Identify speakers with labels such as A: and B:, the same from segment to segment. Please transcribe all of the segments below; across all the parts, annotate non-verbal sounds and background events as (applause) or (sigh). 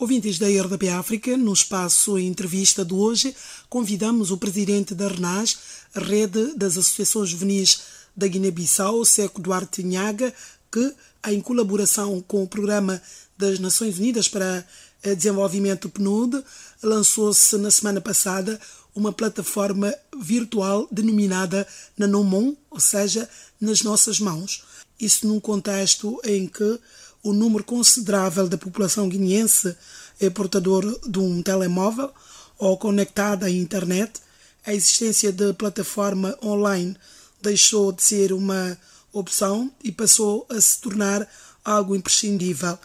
A: Ouvintes da RDP África, no espaço entrevista de hoje, convidamos o presidente da RENAS, Rede das Associações Juvenis da Guiné-Bissau, Seco Duarte Nhaga, que, em colaboração com o Programa das Nações Unidas para Desenvolvimento PNUD, lançou-se na semana passada uma plataforma virtual denominada Nanomon, ou seja, nas nossas mãos. Isso num contexto em que o número considerável da população guineense é portador de um telemóvel ou conectada à internet, a existência de plataforma online deixou de ser uma opção e passou a se tornar algo imprescindível.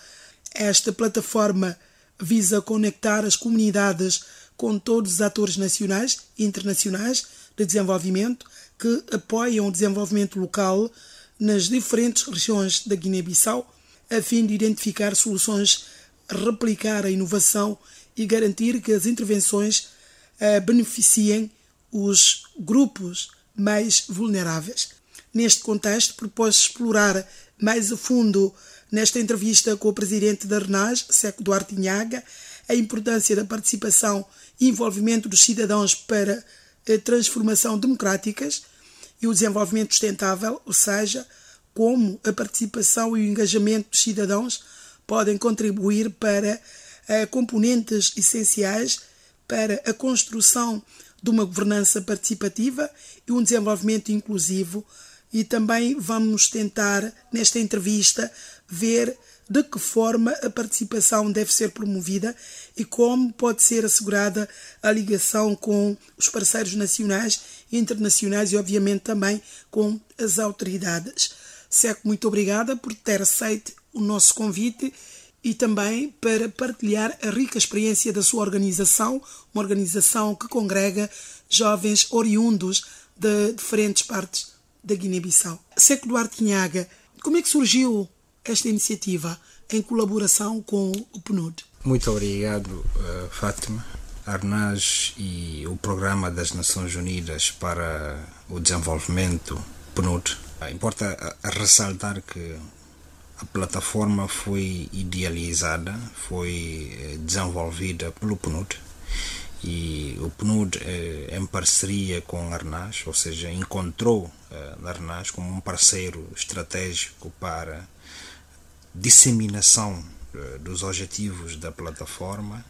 A: Esta plataforma visa conectar as comunidades com todos os atores nacionais e internacionais de desenvolvimento que apoiam o desenvolvimento local nas diferentes regiões da Guiné-Bissau a fim de identificar soluções, replicar a inovação e garantir que as intervenções uh, beneficiem os grupos mais vulneráveis. Neste contexto, propôs explorar mais a fundo, nesta entrevista com o presidente da RENAS, Seco Duarte Inhaga, a importância da participação e envolvimento dos cidadãos para a transformação democráticas e o desenvolvimento sustentável, ou seja, como a participação e o engajamento dos cidadãos podem contribuir para uh, componentes essenciais para a construção de uma governança participativa e um desenvolvimento inclusivo. E também vamos tentar, nesta entrevista, ver de que forma a participação deve ser promovida e como pode ser assegurada a ligação com os parceiros nacionais e internacionais e, obviamente, também com as autoridades. Seco, muito obrigada por ter aceito o nosso convite e também para partilhar a rica experiência da sua organização, uma organização que congrega jovens oriundos de diferentes partes da Guiné-Bissau. Seco Duarte Quinhaga, como é que surgiu esta iniciativa em colaboração com o PNUD?
B: Muito obrigado, uh, Fátima. Arnaz e o Programa das Nações Unidas para o Desenvolvimento, PNUD, importa ah, ressaltar que a plataforma foi idealizada, foi eh, desenvolvida pelo PNUD e o PNUD eh, em parceria com a Arnas, ou seja, encontrou eh, a Arnas como um parceiro estratégico para disseminação dos objetivos da plataforma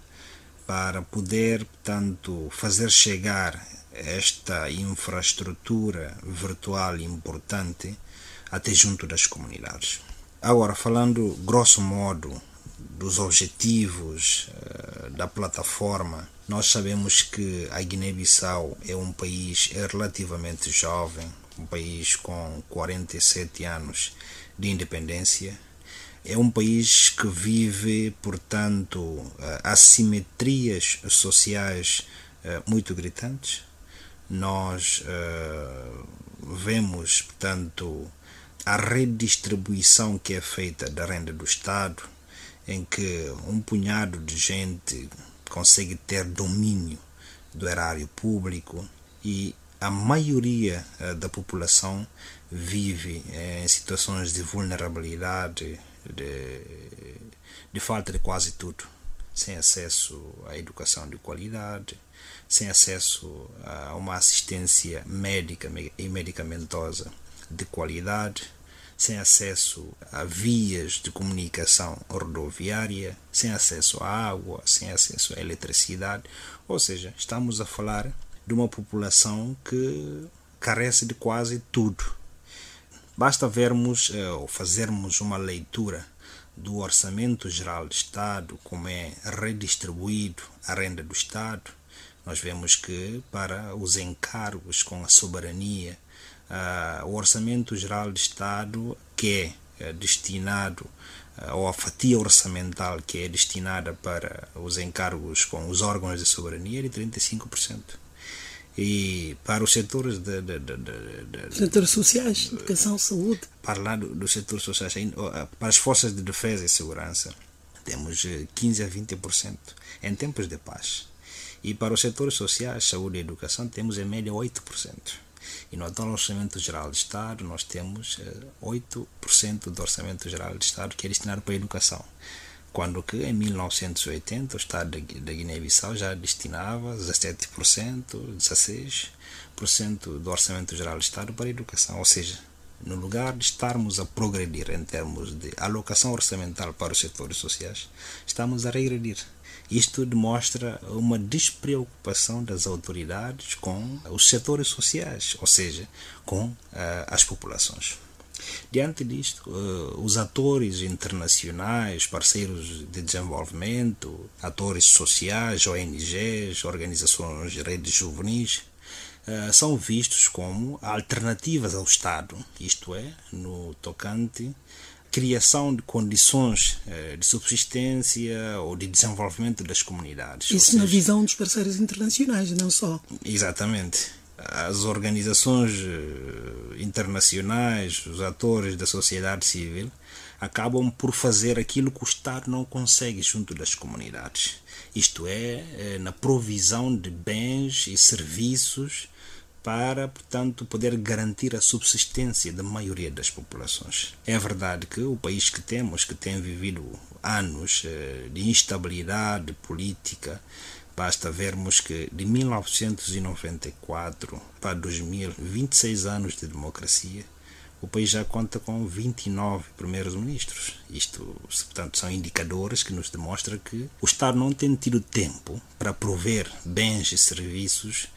B: para poder, portanto, fazer chegar esta infraestrutura virtual importante até junto das comunidades. Agora, falando grosso modo dos objetivos uh, da plataforma, nós sabemos que a Guiné-Bissau é um país relativamente jovem, um país com 47 anos de independência. É um país que vive, portanto, uh, assimetrias sociais uh, muito gritantes nós uh, vemos, portanto, a redistribuição que é feita da renda do Estado, em que um punhado de gente consegue ter domínio do erário público e a maioria uh, da população vive uh, em situações de vulnerabilidade, de, de falta de quase tudo, sem acesso à educação de qualidade, sem acesso a uma assistência médica e medicamentosa de qualidade, sem acesso a vias de comunicação rodoviária, sem acesso à água, sem acesso à eletricidade. Ou seja, estamos a falar de uma população que carece de quase tudo. Basta vermos eh, ou fazermos uma leitura do Orçamento Geral do Estado, como é redistribuído a renda do Estado, nós vemos que para os encargos com a soberania, uh, o Orçamento Geral do Estado, que é uh, destinado, uh, ou a fatia orçamental que é destinada para os encargos com os órgãos de soberania, é de 35%. E para os setores de, de, de, de
A: setores sociais, educação, saúde.
B: Para lá dos do setores sociais, para as forças de defesa e segurança, temos 15 a 20% em tempos de paz. E para os setores sociais, saúde e educação, temos em média 8%. E no atual Orçamento Geral do Estado, nós temos 8% eh, do Orçamento Geral do Estado que é destinado para a educação. quando que em 1980 o Estado da Guiné-Bissau já destinava 17%, 16% do orçamento geral do Estado para a educação, ou seja, no lugar de estarmos a progredir em termos de alocação orçamental para os setores sociais, estamos a regredir. Isto demonstra uma despreocupação das autoridades com os setores sociais, ou seja, com uh, as populações. Diante disto, uh, os atores internacionais, parceiros de desenvolvimento, atores sociais, ONGs, organizações, redes juvenis, são vistos como alternativas ao Estado, isto é, no tocante criação de condições eh, de subsistência ou de desenvolvimento das comunidades.
A: Isso seja, na visão dos parceiros internacionais, não só.
B: Exatamente. As organizações eh, internacionais, os atores da sociedade civil, acabam por fazer aquilo que o Estado não consegue junto das comunidades. Isto é, eh, na provisão de bens e serviços para, portanto, poder garantir a subsistência da maioria das populações. É verdade que o país que temos, que tem vivido anos eh, de instabilidade política, basta vermos que de 1994 para 2000, 26 anos de democracia, o país já conta com 29 primeiros ministros. Isto, portanto, são indicadores que nos demonstram que o Estado não tem tido tempo para prover bens e serviços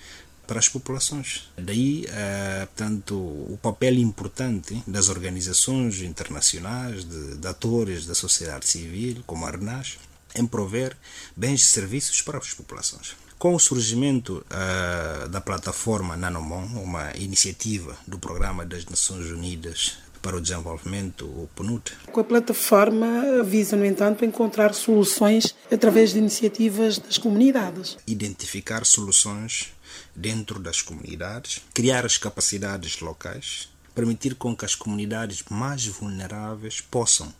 B: para as populações. Daí, uh, portanto, o papel importante das organizações internacionais, de, de atores da sociedade civil, como a RENAS, em prover bens e serviços para as populações. Com o surgimento uh, da plataforma Nanomon, uma iniciativa do Programa das Nações Unidas para o Desenvolvimento, o PNUD.
A: Com a plataforma visa, no entanto, encontrar soluções através de iniciativas das comunidades.
B: Identificar soluções dentro das comunidades, criar as capacidades locais, permitir com que as comunidades mais vulneráveis possam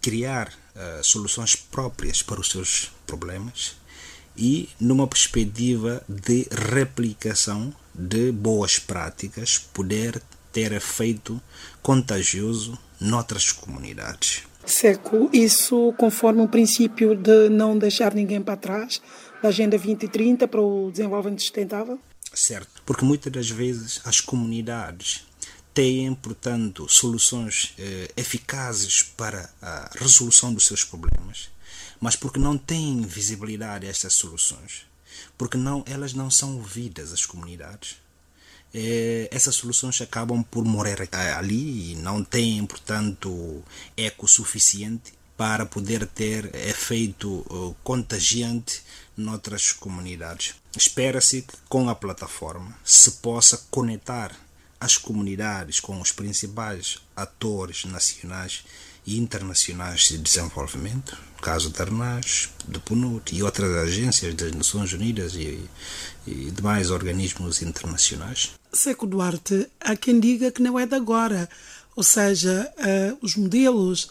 B: criar uh, soluções próprias para os seus problemas e numa perspectiva de replicação de boas práticas poder ter efeito contagioso noutras comunidades.
A: Seco, isso conforme o princípio de não deixar ninguém para trás, da Agenda 2030 para o desenvolvimento sustentável?
B: Certo, porque muitas das vezes as comunidades têm, portanto, soluções eh, eficazes para a resolução dos seus problemas, mas porque não têm visibilidade a estas soluções, porque não, elas não são ouvidas, as comunidades, eh, essas soluções acabam por morrer ali e não têm, portanto, eco suficiente para poder ter efeito uh, contagiante noutras comunidades. Espera-se que com a plataforma se possa conectar as comunidades com os principais atores nacionais e internacionais de desenvolvimento, caso da RNAS, do PNUD e outras agências das Nações Unidas e, e demais organismos internacionais.
A: Seco Duarte, há quem diga que não é de agora, ou seja, uh, os modelos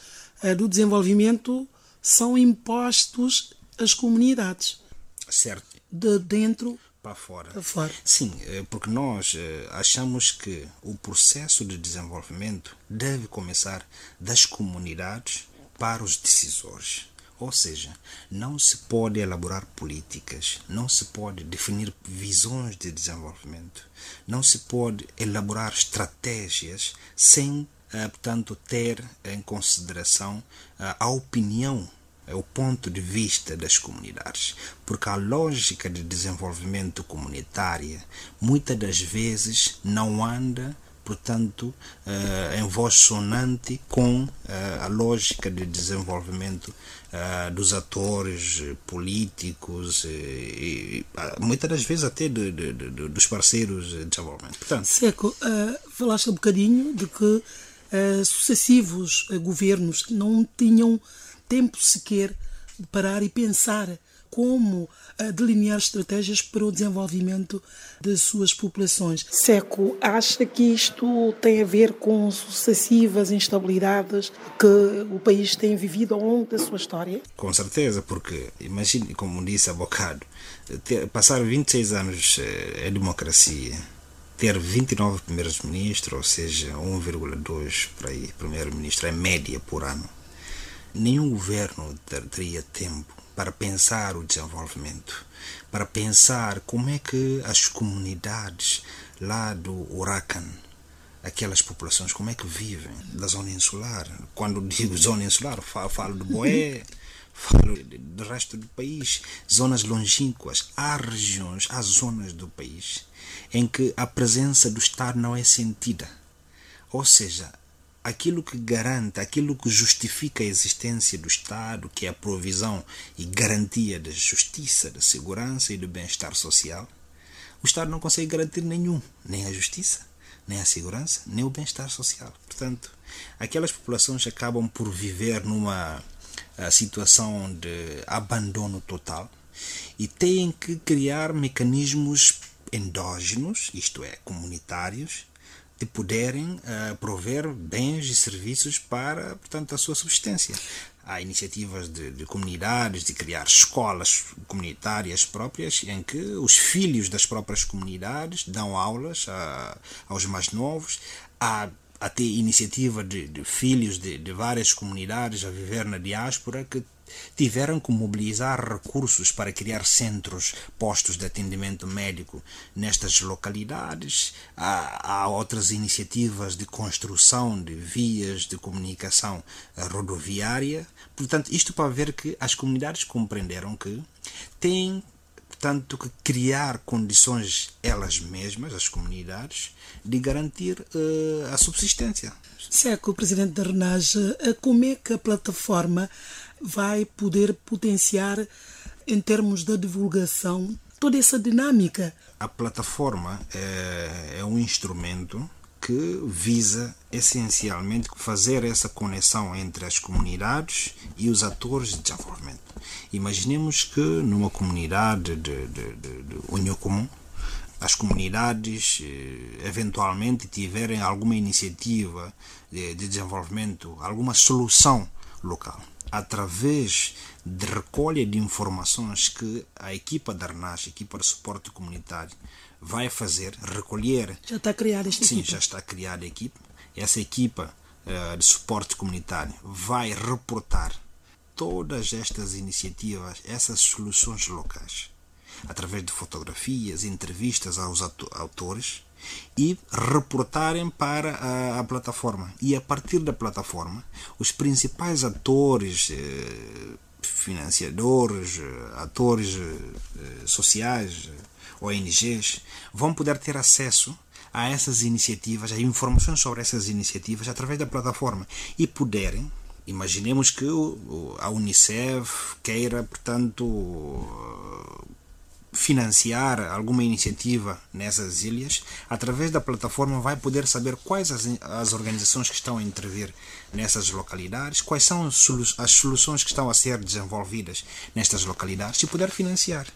A: do desenvolvimento são impostos às comunidades.
B: Certo.
A: De dentro
B: para fora.
A: para fora.
B: Sim, eh, porque nós eh, achamos que o processo de desenvolvimento deve começar das comunidades para os decisores. Ou seja, não se pode elaborar políticas, não se pode definir visões de desenvolvimento, não se pode elaborar estratégias sem, eh, portanto, ter em consideração a opinião é o ponto de vista das comunidades, porque a lógica de desenvolvimento comunitária muitas das vezes não anda, portanto, uh, em voz sonante com uh, a lógica de desenvolvimento uh, dos atores políticos e, muitas das vezes até de, de, de, dos parceiros de desenvolvimento.
A: Portanto, Seco, falaste um bocadinho de que sucessivos governos não tinham tempo sequer de parar e pensar como uh, delinear estratégias para o desenvolvimento das suas populações. Seco, acha que isto tem a ver com sucessivas instabilidades que o país tem vivido ao longo da sua história?
B: Com certeza, porque imagine, como disse há bocado, ter, passar 26 anos em democracia, ter 29 primeiros ministros, ou seja, 1,2 para aí primeiro-ministro, é média por ano nenhum governo teria tempo para pensar o desenvolvimento, para pensar como é que as comunidades lá do Huracan, aquelas populações, como é que vivem da zona insular. Quando digo zona insular, falo, falo de Boé, (laughs) falo do resto do país, zonas longínquas. Há regiões, há zonas do país em que a presença do Estado não é sentida. Ou seja, aquilo que garante, aquilo que justifica a existência do Estado, que é a provisão e garantia da justiça, da segurança e do bem-estar social, o Estado não consegue garantir nenhum, nem a justiça, nem a segurança, nem o bem-estar social. Portanto, aquelas populações acabam por viver numa eh, situação de abandono total e têm que criar mecanismos endógenos, isto é, comunitários, de poderem uh, prover bens e serviços para, portanto, a sua subsistência. Há iniciativas de, de, comunidades, de criar escolas comunitárias próprias, em que os filhos das próprias comunidades dão aulas a, aos mais novos. Há até iniciativa de, de filhos de, de várias comunidades a viver na diáspora que tiveram que mobilizar recursos para criar centros, postos de atendimento médico nestas localidades. Há, há outras iniciativas de construção de vias de comunicação rodoviária. Portanto, isto para ver que as comunidades compreenderam que têm portanto, que criar condições elas mesmas, as comunidades, de garantir uh, a subsistência.
A: Seco, presidente da Renage, eh, como é que a plataforma vai poder potenciar, em termos da divulgação, toda essa dinâmica.
B: A plataforma é, é um instrumento que visa essencialmente fazer essa conexão entre as comunidades e os atores de desenvolvimento. Imaginemos que numa comunidade de, de, de, de União Comum, as comunidades eh, eventualmente tiverem alguma iniciativa de, de desenvolvimento, alguma solução local através de recolha de informações que a equipa da RNAS, a equipa de suporte comunitário, vai fazer, recolher.
A: Já está criada esta
B: Sim,
A: equipa?
B: já está criada a equipa. Essa equipa uh, de suporte comunitário vai reportar todas estas iniciativas, essas soluções locais, através de fotografias, entrevistas aos autores e reportarem para a, a, plataforma. E a partir da plataforma, os principais atores, eh, financiadores, eh, atores eh, sociais, ONGs, vão poder ter acesso a essas iniciativas, a informações sobre essas iniciativas através da plataforma e poderem Imaginemos que a Unicef queira, portanto, financiar alguma iniciativa nessas ilhas, através da plataforma vai poder saber quais as, as organizações que estão a intervir nessas localidades, quais são as soluções que estão a ser desenvolvidas nestas localidades e poder financiar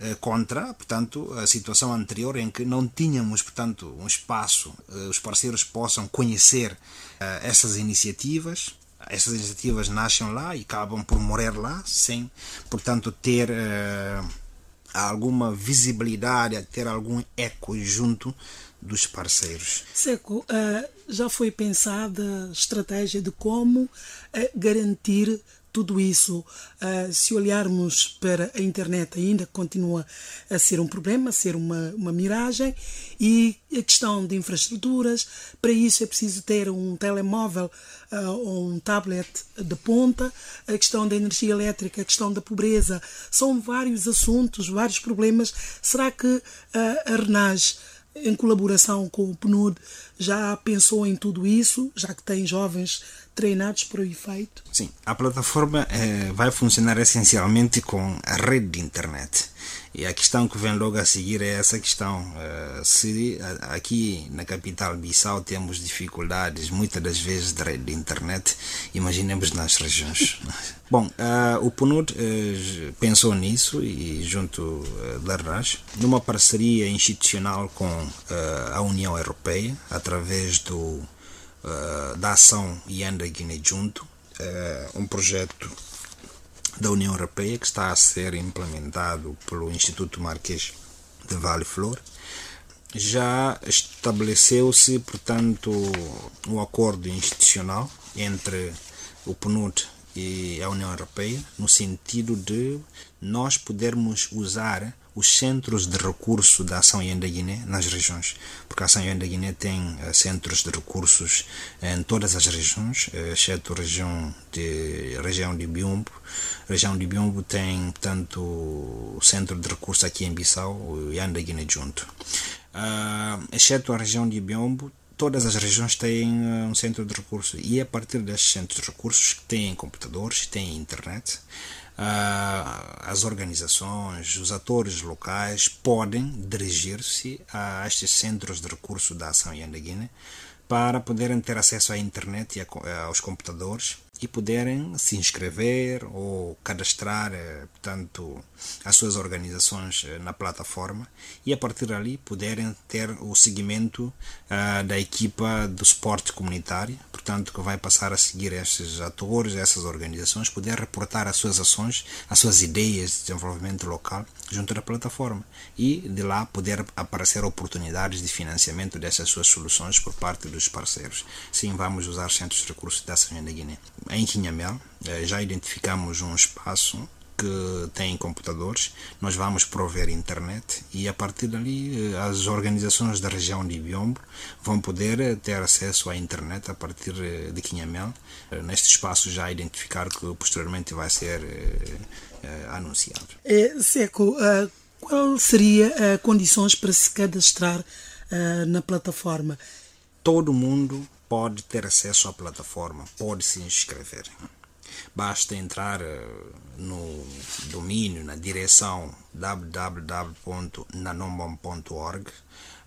B: eh, contra, portanto, a situação anterior em que não tínhamos, portanto, um espaço, eh, os parceiros possam conhecer eh, essas iniciativas. Essas iniciativas nascem lá e acabam por morrer lá, sem, portanto, ter alguma visibilidade, a ter algum eco junto dos parceiros.
A: Seco, uh, já foi pensada estratégia de como uh, garantir tudo isso, uh, se olharmos para a internet, ainda continua a ser um problema, a ser uma, uma miragem, e a questão de infraestruturas, para isso é preciso ter um telemóvel uh, ou um tablet de ponta, a questão da energia elétrica, a questão da pobreza, são vários assuntos, vários problemas. Será que uh, a RENAGE em colaboração com o PNUD, já pensou em tudo isso, já que tem jovens treinados para o efeito?
B: Sim, a plataforma eh, vai funcionar essencialmente com a rede de internet. E a questão que vem logo a seguir é essa questão. Uh, se aqui na capital Bissau temos dificuldades, muitas das vezes, de rede de internet, imaginemos nas regiões. (laughs) Bom, uh, o PNUD pensou nisso e junto da RAS, numa parceria institucional com a União Europeia, através do, da ação Ianda Guiné Junto, um projeto da União Europeia que está a ser implementado pelo Instituto Marquês de Vale Flor. Já estabeleceu-se, portanto, um acordo institucional entre o PNUD e a União Europeia no sentido de nós podermos usar os centros de recurso da Ação Ienda Guiné nas regiões, porque a Ação Ienda Guiné tem uh, centros de recursos em todas as regiões, uh, exceto a região de, região de Biombo. A região de Biombo tem, portanto, o centro de recursos aqui em Bissau Anda Guiné junto. Uh, exceto a região de Biombo, todas as regiões têm um centro de recursos e a partir destes centros de recursos têm computadores, têm internet, as organizações, os atores locais podem dirigir-se a estes centros de recursos da ação Yandaguine para poderem ter acesso à internet e aos computadores e poderem se inscrever ou cadastrar, eh, portanto, as suas organizações eh, na plataforma e a partir dali poderem ter o seguimento uh, da equipa do suporte comunitário, portanto, que vai passar a seguir esses atores, essas organizações, poder reportar as suas ações, as suas ideias de desenvolvimento local junto da plataforma e de lá poder aparecer oportunidades de financiamento dessas suas soluções por parte dos parceiros. Sim, vamos usar centros de recursos da Ação da Guiné em Quinhamel, eh, já identificamos um espaço que tem computadores, nós vamos prover internet e a partir dali eh, as organizações da região de Biombo vão poder eh, ter acesso à internet a partir de Quinhamel, neste espaço já identificar que posteriormente vai ser anunciado.
A: É, Seco, qual seria as condições para se cadastrar na plataforma?
B: Todo mundo pode ter acesso à plataforma, pode se inscrever. Basta entrar eh, no domínio, na direção www.nanombom.org,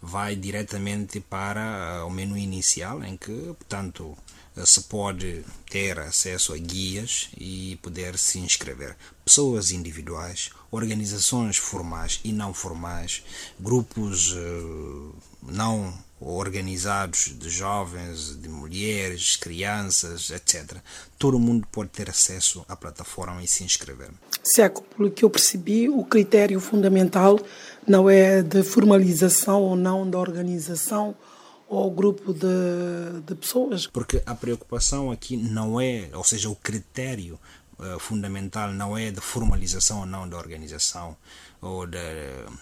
B: vai diretamente para eh, o menu inicial, em que, portanto, eh, se pode ter acesso a guias e poder se inscrever. Pessoas individuais, organizações formais e não formais, grupos não organizados de jovens, de mulheres, crianças, etc. Todo mundo pode ter acesso à plataforma e se inscrever.
A: Seco, pelo que eu percebi, o critério fundamental não é de formalização ou não da organização ou grupo de, de pessoas.
B: Porque a preocupação aqui não é, ou seja, o critério uh, fundamental não é de formalização ou não da organização ou da,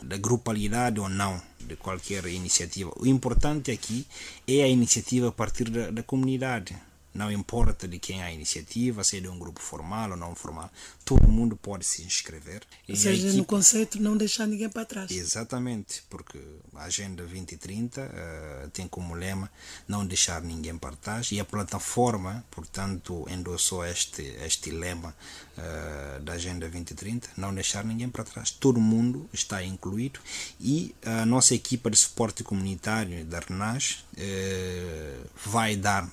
B: da grupalidade ou não de qualquer iniciativa. O importante aqui é a iniciativa a partir da, da comunidade. Não importa de quem é a iniciativa, se é de um grupo formal ou não formal, todo mundo pode se inscrever.
A: Ou seja, equipe... no conceito não deixar ninguém para trás.
B: Exatamente, porque a Agenda 2030 uh, tem como lema não deixar ninguém para trás e a plataforma, portanto, endossou este, este lema uh, da Agenda 2030, não deixar ninguém para trás. Todo mundo está incluído e a nossa equipa de suporte comunitário da RNAS uh, vai dar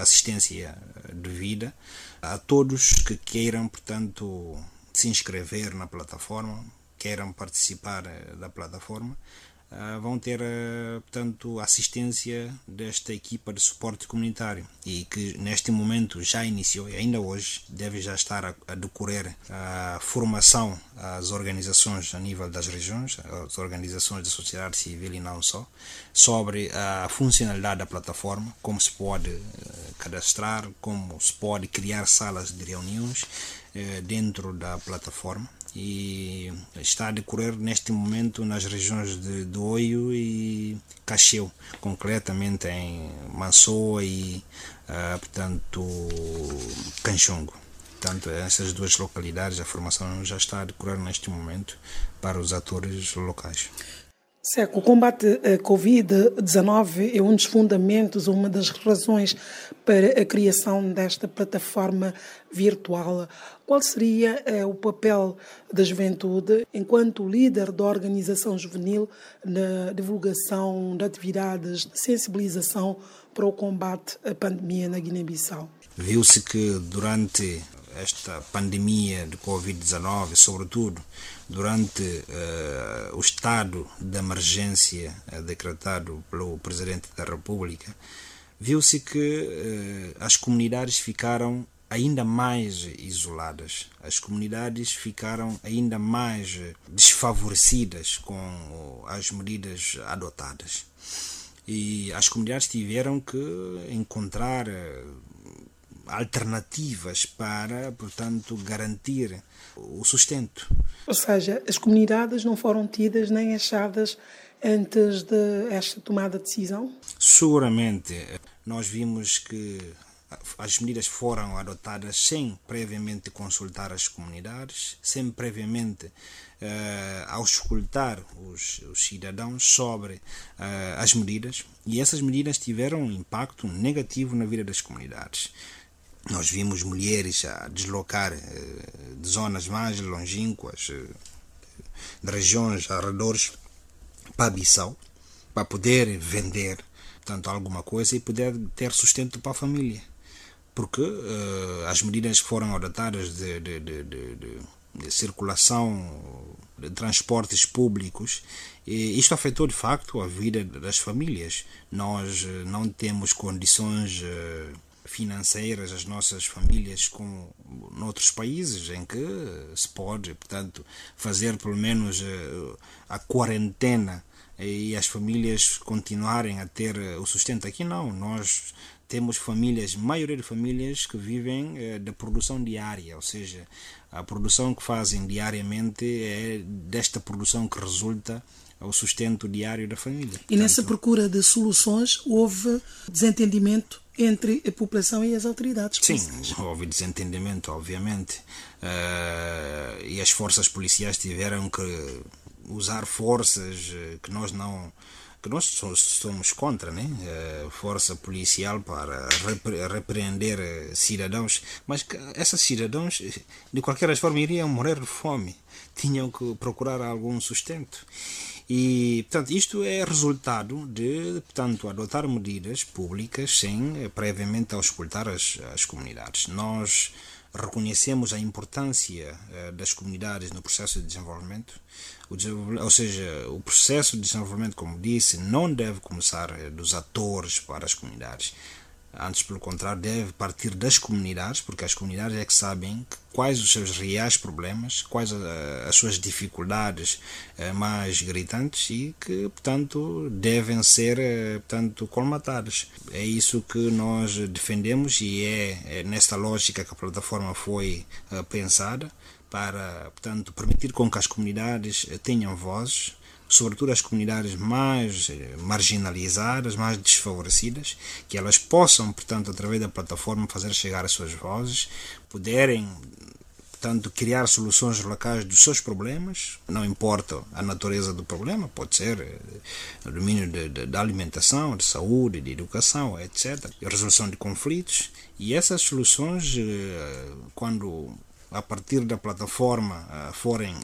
B: assistência devida a todos que queiram, portanto, se inscrever na plataforma, queiram participar eh, da plataforma, uh, vão ter, uh, portanto, assistência desta equipa de suporte comunitário e que neste momento já iniciou e ainda hoje deve já estar a, a decorrer a formação às organizações a nível das regiões, as organizações da sociedade civil e não só, sobre a funcionalidade da plataforma, como se pode uh, cadastrar, como se pode criar salas de reuniões dentro da plataforma e está a decorrer neste momento nas regiões de, de Oio e Cacheu, concretamente em Mansoa e, uh, portanto, Canchongo. Portanto, essas duas localidades, a formação já está a decorrer neste momento para os atores locais.
A: Seco, o combate à Covid-19 é um dos fundamentos, uma das razões para a criação desta plataforma virtual. Qual seria eh, o papel da juventude enquanto líder da organização juvenil na divulgação de atividades de sensibilização para o combate à pandemia na Guiné-Bissau?
B: Viu-se que durante esta pandemia de Covid-19, sobretudo durante uh, o estado de emergência uh, decretado pelo Presidente da República, viu-se que uh, as comunidades ficaram ainda mais isoladas, as comunidades ficaram ainda mais desfavorecidas com as medidas adotadas. E as comunidades tiveram que encontrar alternativas para, portanto, garantir o sustento.
A: Ou seja, as comunidades não foram tidas nem achadas antes de esta tomada de decisão?
B: Seguramente. Nós vimos que as medidas foram adotadas sem previamente consultar as comunidades, sem previamente uh, auscultar os, os, cidadãos sobre uh, as medidas, e essas medidas tiveram um impacto negativo na vida das comunidades. Nós vimos mulheres a deslocar uh, de zonas mais longínquas, de regiões arredores, para Bissau, para poder vender portanto, alguma coisa e poder ter sustento para a família porque uh, as medidas que foram adotadas de, de, de, de, circulação de transportes públicos, e isto afetou de facto a vida das famílias. Nós não temos condições uh, financeiras, as nossas famílias, como noutros países, em que se pode, portanto, fazer pelo menos a quarentena e as famílias continuarem a ter o sustento. Aqui não, nós temos famílias, maioria de famílias que vivem eh, da produção diária, ou seja, a produção que fazem diariamente é desta produção que resulta o sustento diário da família. E
A: Portanto, nessa procura de soluções houve desentendimento entre a população e as autoridades.
B: Sim, houve desentendimento, obviamente. Uh, e as forças policiais tiveram que usar forças eh, que nós não que nós somos contra, né? A força policial para repreender eh, cidadãos, mas que esses cidadãos, de qualquer forma, iriam morrer de fome, tinham que procurar algum sustento. E, portanto, isto é resultado de, portanto, adotar medidas públicas sem eh, previamente auscultar as, as comunidades. Nós reconhecemos a importância uh, das comunidades no processo de desenvolvimento, ou seja, o processo de desenvolvimento, como disse, não deve começar uh, dos atores para as comunidades. Antes, pelo contrário, deve partir das comunidades, porque as comunidades é que sabem quais os seus reais problemas, quais eh, as suas dificuldades eh, mais gritantes e que, portanto, devem ser eh, portanto, colmatadas. É isso que nós defendemos e é, é nesta lógica que a plataforma foi pensada para, portanto, permitir com que as comunidades tenham vozes, sobretudo as comunidades mais eh, marginalizadas, mais desfavorecidas, que elas possam, portanto, através da plataforma fazer chegar as suas vozes, puderem portanto, criar soluções locais dos seus problemas, não importa a natureza do problema, pode ser eh, no domínio da alimentação, de saúde, de educação, etc., resolução de conflitos, e essas soluções, eh, quando a partir da plataforma forem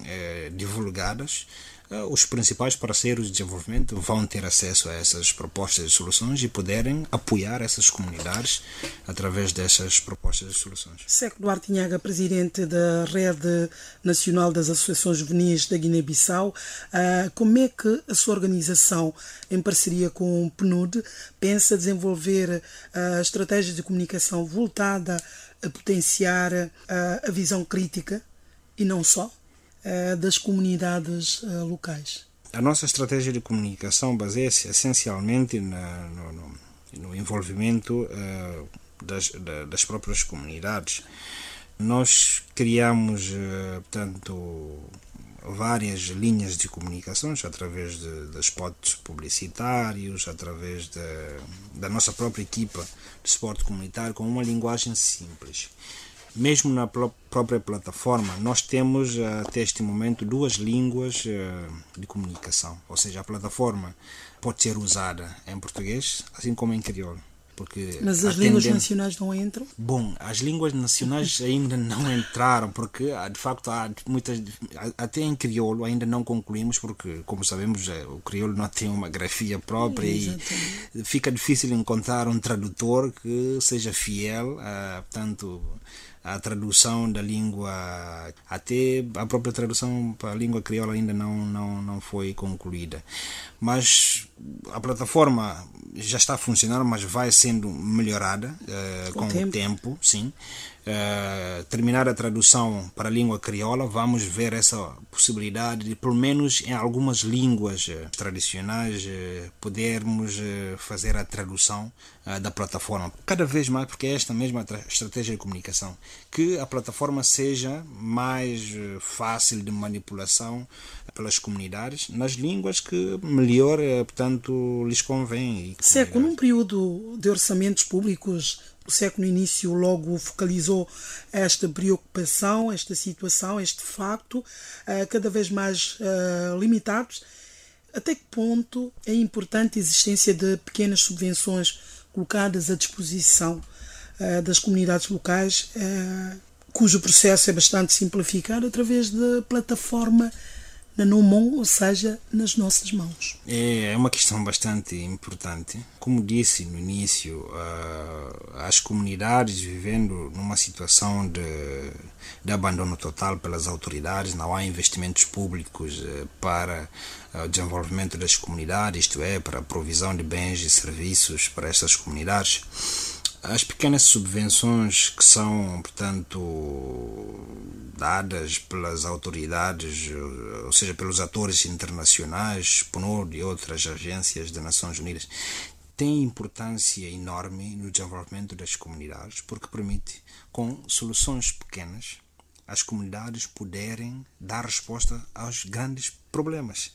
B: divulgadas, eh, os principais parceiros de desenvolvimento vão ter acesso a essas propostas de soluções e poderem apoiar essas comunidades através dessas propostas de soluções.
A: Seco Duarte Inhaga, presidente da Rede Nacional das Associações Juvenis da Guiné-Bissau, ah, como é que a sua organização, em parceria com o PNUD, pensa desenvolver a ah, estratégia de comunicação voltada a potenciar a visão crítica e não só? Eh, das comunidades eh, locais.
B: A nossa estratégia de comunicação baseia-se essencialmente na, no, no, no, envolvimento uh, das, da, das próprias comunidades. Nós criamos, portanto, várias linhas de comunicações através de, de spots publicitários, através de, da nossa própria equipa de esporte comunitário, com uma linguagem simples. Mesmo na própria plataforma, nós temos até este momento duas línguas eh, de comunicação. Ou seja, a plataforma pode ser usada em português, assim como em crioulo.
A: Porque Mas as línguas nacionais não entram?
B: Bom, as línguas nacionais (laughs) ainda não entraram, porque de facto há muitas. Até em crioulo ainda não concluímos, porque, como sabemos, eh, o crioulo não tem uma grafia própria Exatamente. e fica difícil encontrar um tradutor que seja fiel a, portanto, a tradução da língua, até a própria tradução para a língua crioula ainda não, não, não foi concluída. Mas a plataforma já está a funcionar, mas vai sendo melhorada uh, com, o tempo. o tempo, sim. uh, terminar a tradução para a língua crioula, vamos ver essa possibilidade de, pelo menos em algumas línguas uh, tradicionais, uh, podermos fazer a tradução da plataforma. Cada vez mais, porque é esta mesma estratégia de comunicação, que a plataforma seja mais fácil de manipulação pelas comunidades nas línguas que melhor, portanto, lhes convém.
A: Seco, num período de orçamentos públicos o SEC no início logo focalizou esta preocupação, esta situação, este facto, uh, cada vez mais uh, limitados. Até que ponto é importante a existência de pequenas subvenções colocadas à disposição das comunidades locais, cujo processo é bastante simplificado através da plataforma na mão, ou seja, nas nossas mãos.
B: É, é uma questão bastante importante. Como disse no início, uh, as comunidades vivendo numa situação de, de abandono total pelas autoridades, não há investimentos públicos uh, para o desenvolvimento das comunidades, isto é, para a provisão de bens e serviços para essas comunidades as pequenas subvenções que são, portanto, dadas pelas autoridades, ou seja, pelos atores internacionais, PNUD e outras agências das Nações Unidas, têm importância enorme no desenvolvimento das comunidades, porque permite, com soluções pequenas, as comunidades poderem dar resposta aos grandes problemas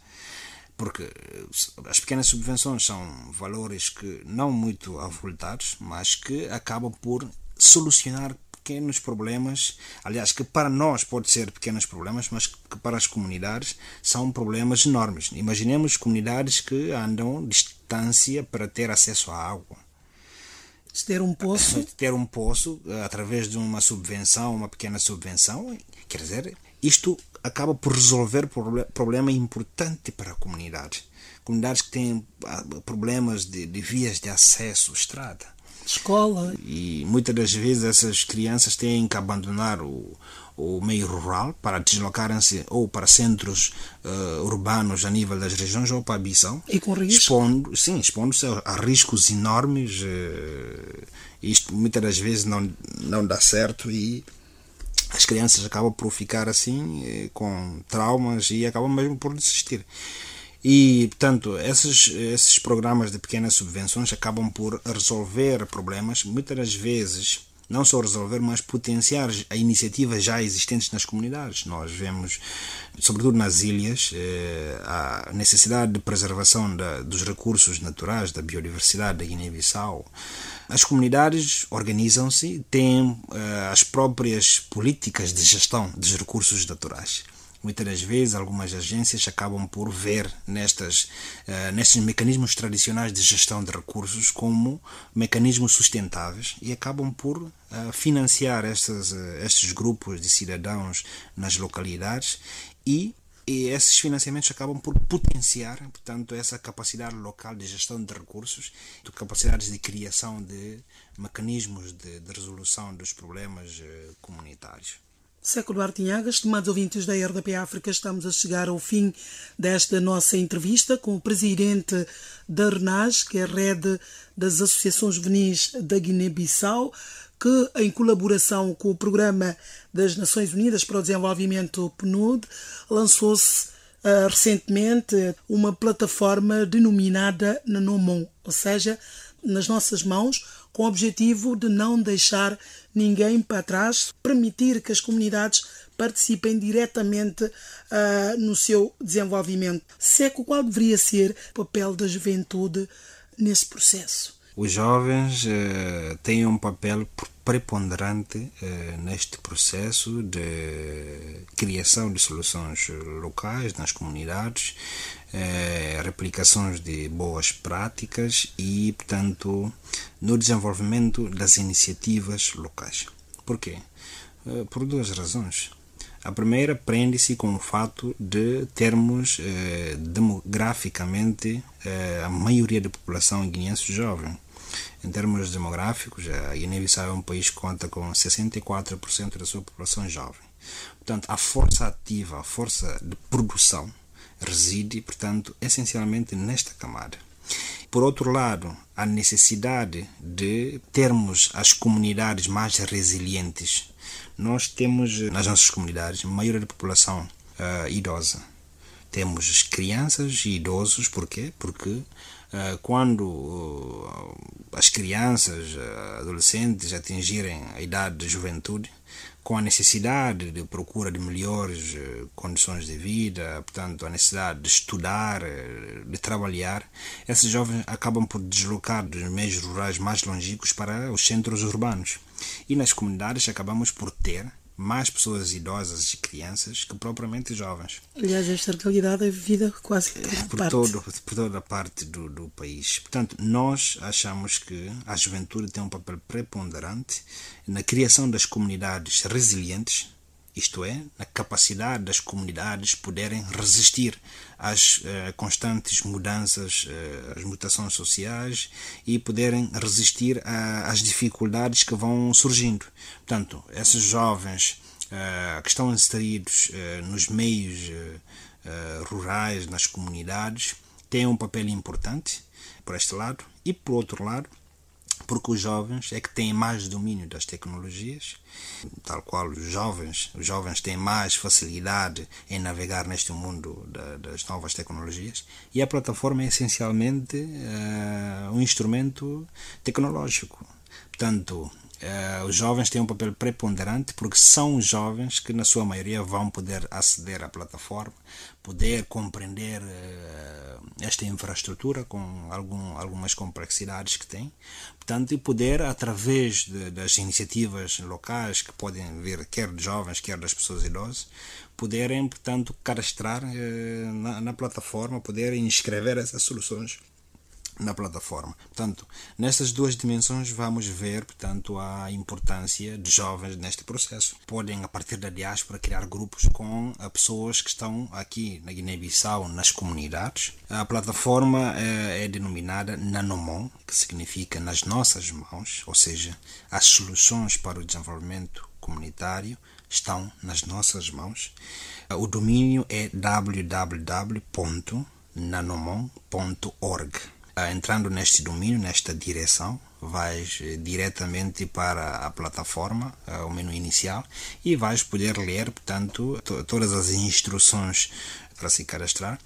B: porque eh, as pequenas subvenções são valores que não muito avultados, mas que acabam por solucionar pequenos problemas, aliás, que para nós pode ser pequenos problemas, mas que para as comunidades são problemas enormes. Imaginemos comunidades que andam distância para ter acesso à água.
A: Ter um poço.
B: Ter um poço eh, através de uma subvenção, uma pequena subvenção, quer dizer, isto acaba por resolver problema importante para a comunidade. Comunidades que têm ah, problemas de, de vias de acesso, estrada.
A: Escola.
B: E muitas das vezes essas crianças têm que abandonar o, o meio rural para deslocarem-se ou para centros uh, urbanos a nível das regiões ou para a Bissau.
A: E com risco?
B: Expondo, sim, expondo-se a, riscos enormes. Uh, isto muitas das vezes não, não dá certo e as crianças acabam por ficar assim, eh, com traumas e acabam mesmo por desistir. E, portanto, esses, esses programas de pequenas subvenções acabam por resolver problemas, muitas das vezes, não só resolver, mas potenciar a iniciativas já existentes nas comunidades. Nós vemos, sobretudo nas ilhas, eh, a necessidade de preservação da, dos recursos naturais, da biodiversidade da Guiné-Bissau, as comunidades organizam-se, têm uh, as próprias políticas de gestão dos recursos naturais. Muitas das vezes, algumas agências acabam por ver nestas, uh, nestes mecanismos tradicionais de gestão de recursos como mecanismos sustentáveis e acabam por uh, financiar uh, estes grupos de cidadãos nas localidades e e esses financiamentos acabam por potenciar, portanto, essa capacidade local de gestão de recursos, de capacidades de criação de mecanismos de, de resolução dos problemas eh, comunitários.
A: Século Artinhaga, estimados ouvintes da RDP África, estamos a chegar ao fim desta nossa entrevista com o presidente da RENAS, que é a rede das Associações Juvenis da Guiné-Bissau, que, em colaboração com o Programa das Nações Unidas para o Desenvolvimento PNUD, lançou-se uh, recentemente uma plataforma denominada Nanomon, ou seja, nas nossas mãos, com o objetivo de não deixar ninguém para trás, permitir que as comunidades participem diretamente uh, no seu desenvolvimento. Seco, qual deveria ser o papel da juventude nesse processo?
B: Os jovens uh, têm um papel preponderante uh, neste processo de criação de soluções locais nas comunidades, uh, replicações de boas práticas e, portanto, no desenvolvimento das iniciativas locais. Por quê? por duas razões. A primeira prende-se com o fato de termos demograficamente a maioria da população guineense jovem em termos demográficos, a Guiné-Bissau é um país que conta com 64% da sua população jovem. Portanto, a força ativa, a força de produção reside, portanto, essencialmente nesta camada. Por outro lado, a necessidade de termos as comunidades mais resilientes. Nós temos nas nossas comunidades a maioria da população uh, idosa. Temos as crianças e idosos, por quê? Porque quando uh, as crianças, adolescentes atingirem a idade de juventude, com a necessidade de procura de melhores eh, condições de vida, portanto, a necessidade de estudar, eh, de trabalhar, esses jovens acabam por deslocar dos meios rurais mais longínquos para os centros urbanos. E nas comunidades acabamos por ter mais pessoas idosas e crianças que propriamente jovens.
A: Aliás, esta realidade é vivida quase
B: por, parte. Todo, por toda a parte do, do país. Portanto, nós achamos que a juventude tem um papel preponderante na criação das comunidades resilientes, isto é, na capacidade das comunidades poderem resistir às eh, constantes mudanças, eh, às mutações sociais e poderem resistir às dificuldades que vão surgindo. Portanto, esses jovens eh, que estão inseridos nos meios rurais, nas comunidades, têm um papel importante por este lado e por outro lado porque os jovens é que têm mais domínio das tecnologias, tal qual os jovens, os jovens têm mais facilidade em navegar neste mundo da, das novas tecnologias e a plataforma é essencialmente uh, um instrumento tecnológico. Portanto, Uh, os jovens têm um papel preponderante porque são os jovens que, na sua maioria, vão poder aceder à plataforma, poder compreender uh, esta infraestrutura com algum, algumas complexidades que tem, portanto, e poder, através de, das iniciativas locais que podem vir, quer de jovens, quer das pessoas idosas, poderem, portanto, cadastrar uh, na, na plataforma, poderem inscrever essas soluções na plataforma. Portanto, nestas duas dimensões vamos ver, portanto, a importância de jovens neste processo. Podem, a partir da diáspora, criar grupos com pessoas que estão aqui na Guiné-Bissau, nas comunidades. A plataforma é, é denominada Nanomon, que significa nas nossas mãos, ou seja, as soluções para o desenvolvimento comunitário estão nas nossas mãos. O domínio é www.nanomon.org entrando neste domínio, nesta direção, vais eh, diretamente para a plataforma, eh, o menu inicial, e vais poder ler, portanto, todas as instruções para se cadastrar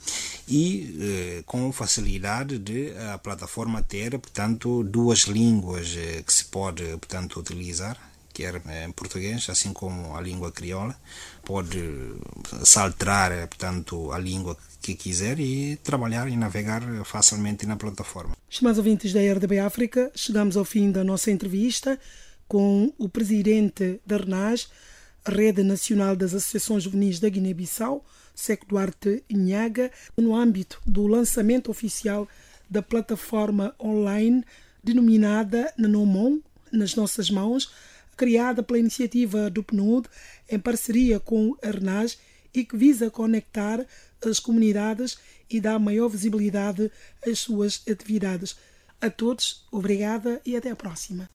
B: e eh, com facilidade de a plataforma ter, portanto, duas línguas que se pode, portanto, utilizar, quer em português, assim como a língua crioula, pode saltar, portanto, a língua que quiser e trabalhar e navegar facilmente na plataforma.
A: Estimados ouvintes da RDB África, chegamos ao fim da nossa entrevista com o presidente da RENAS, Rede Nacional das Associações Juvenis da Guiné-Bissau, Seco Duarte Inhaga, no âmbito do lançamento oficial da plataforma online denominada Nanomon, nas nossas mãos, criada pela iniciativa do PNUD em parceria com a RENAS e que visa conectar as comunidades e dar maior visibilidade às suas atividades. A todos, obrigada e até a próxima.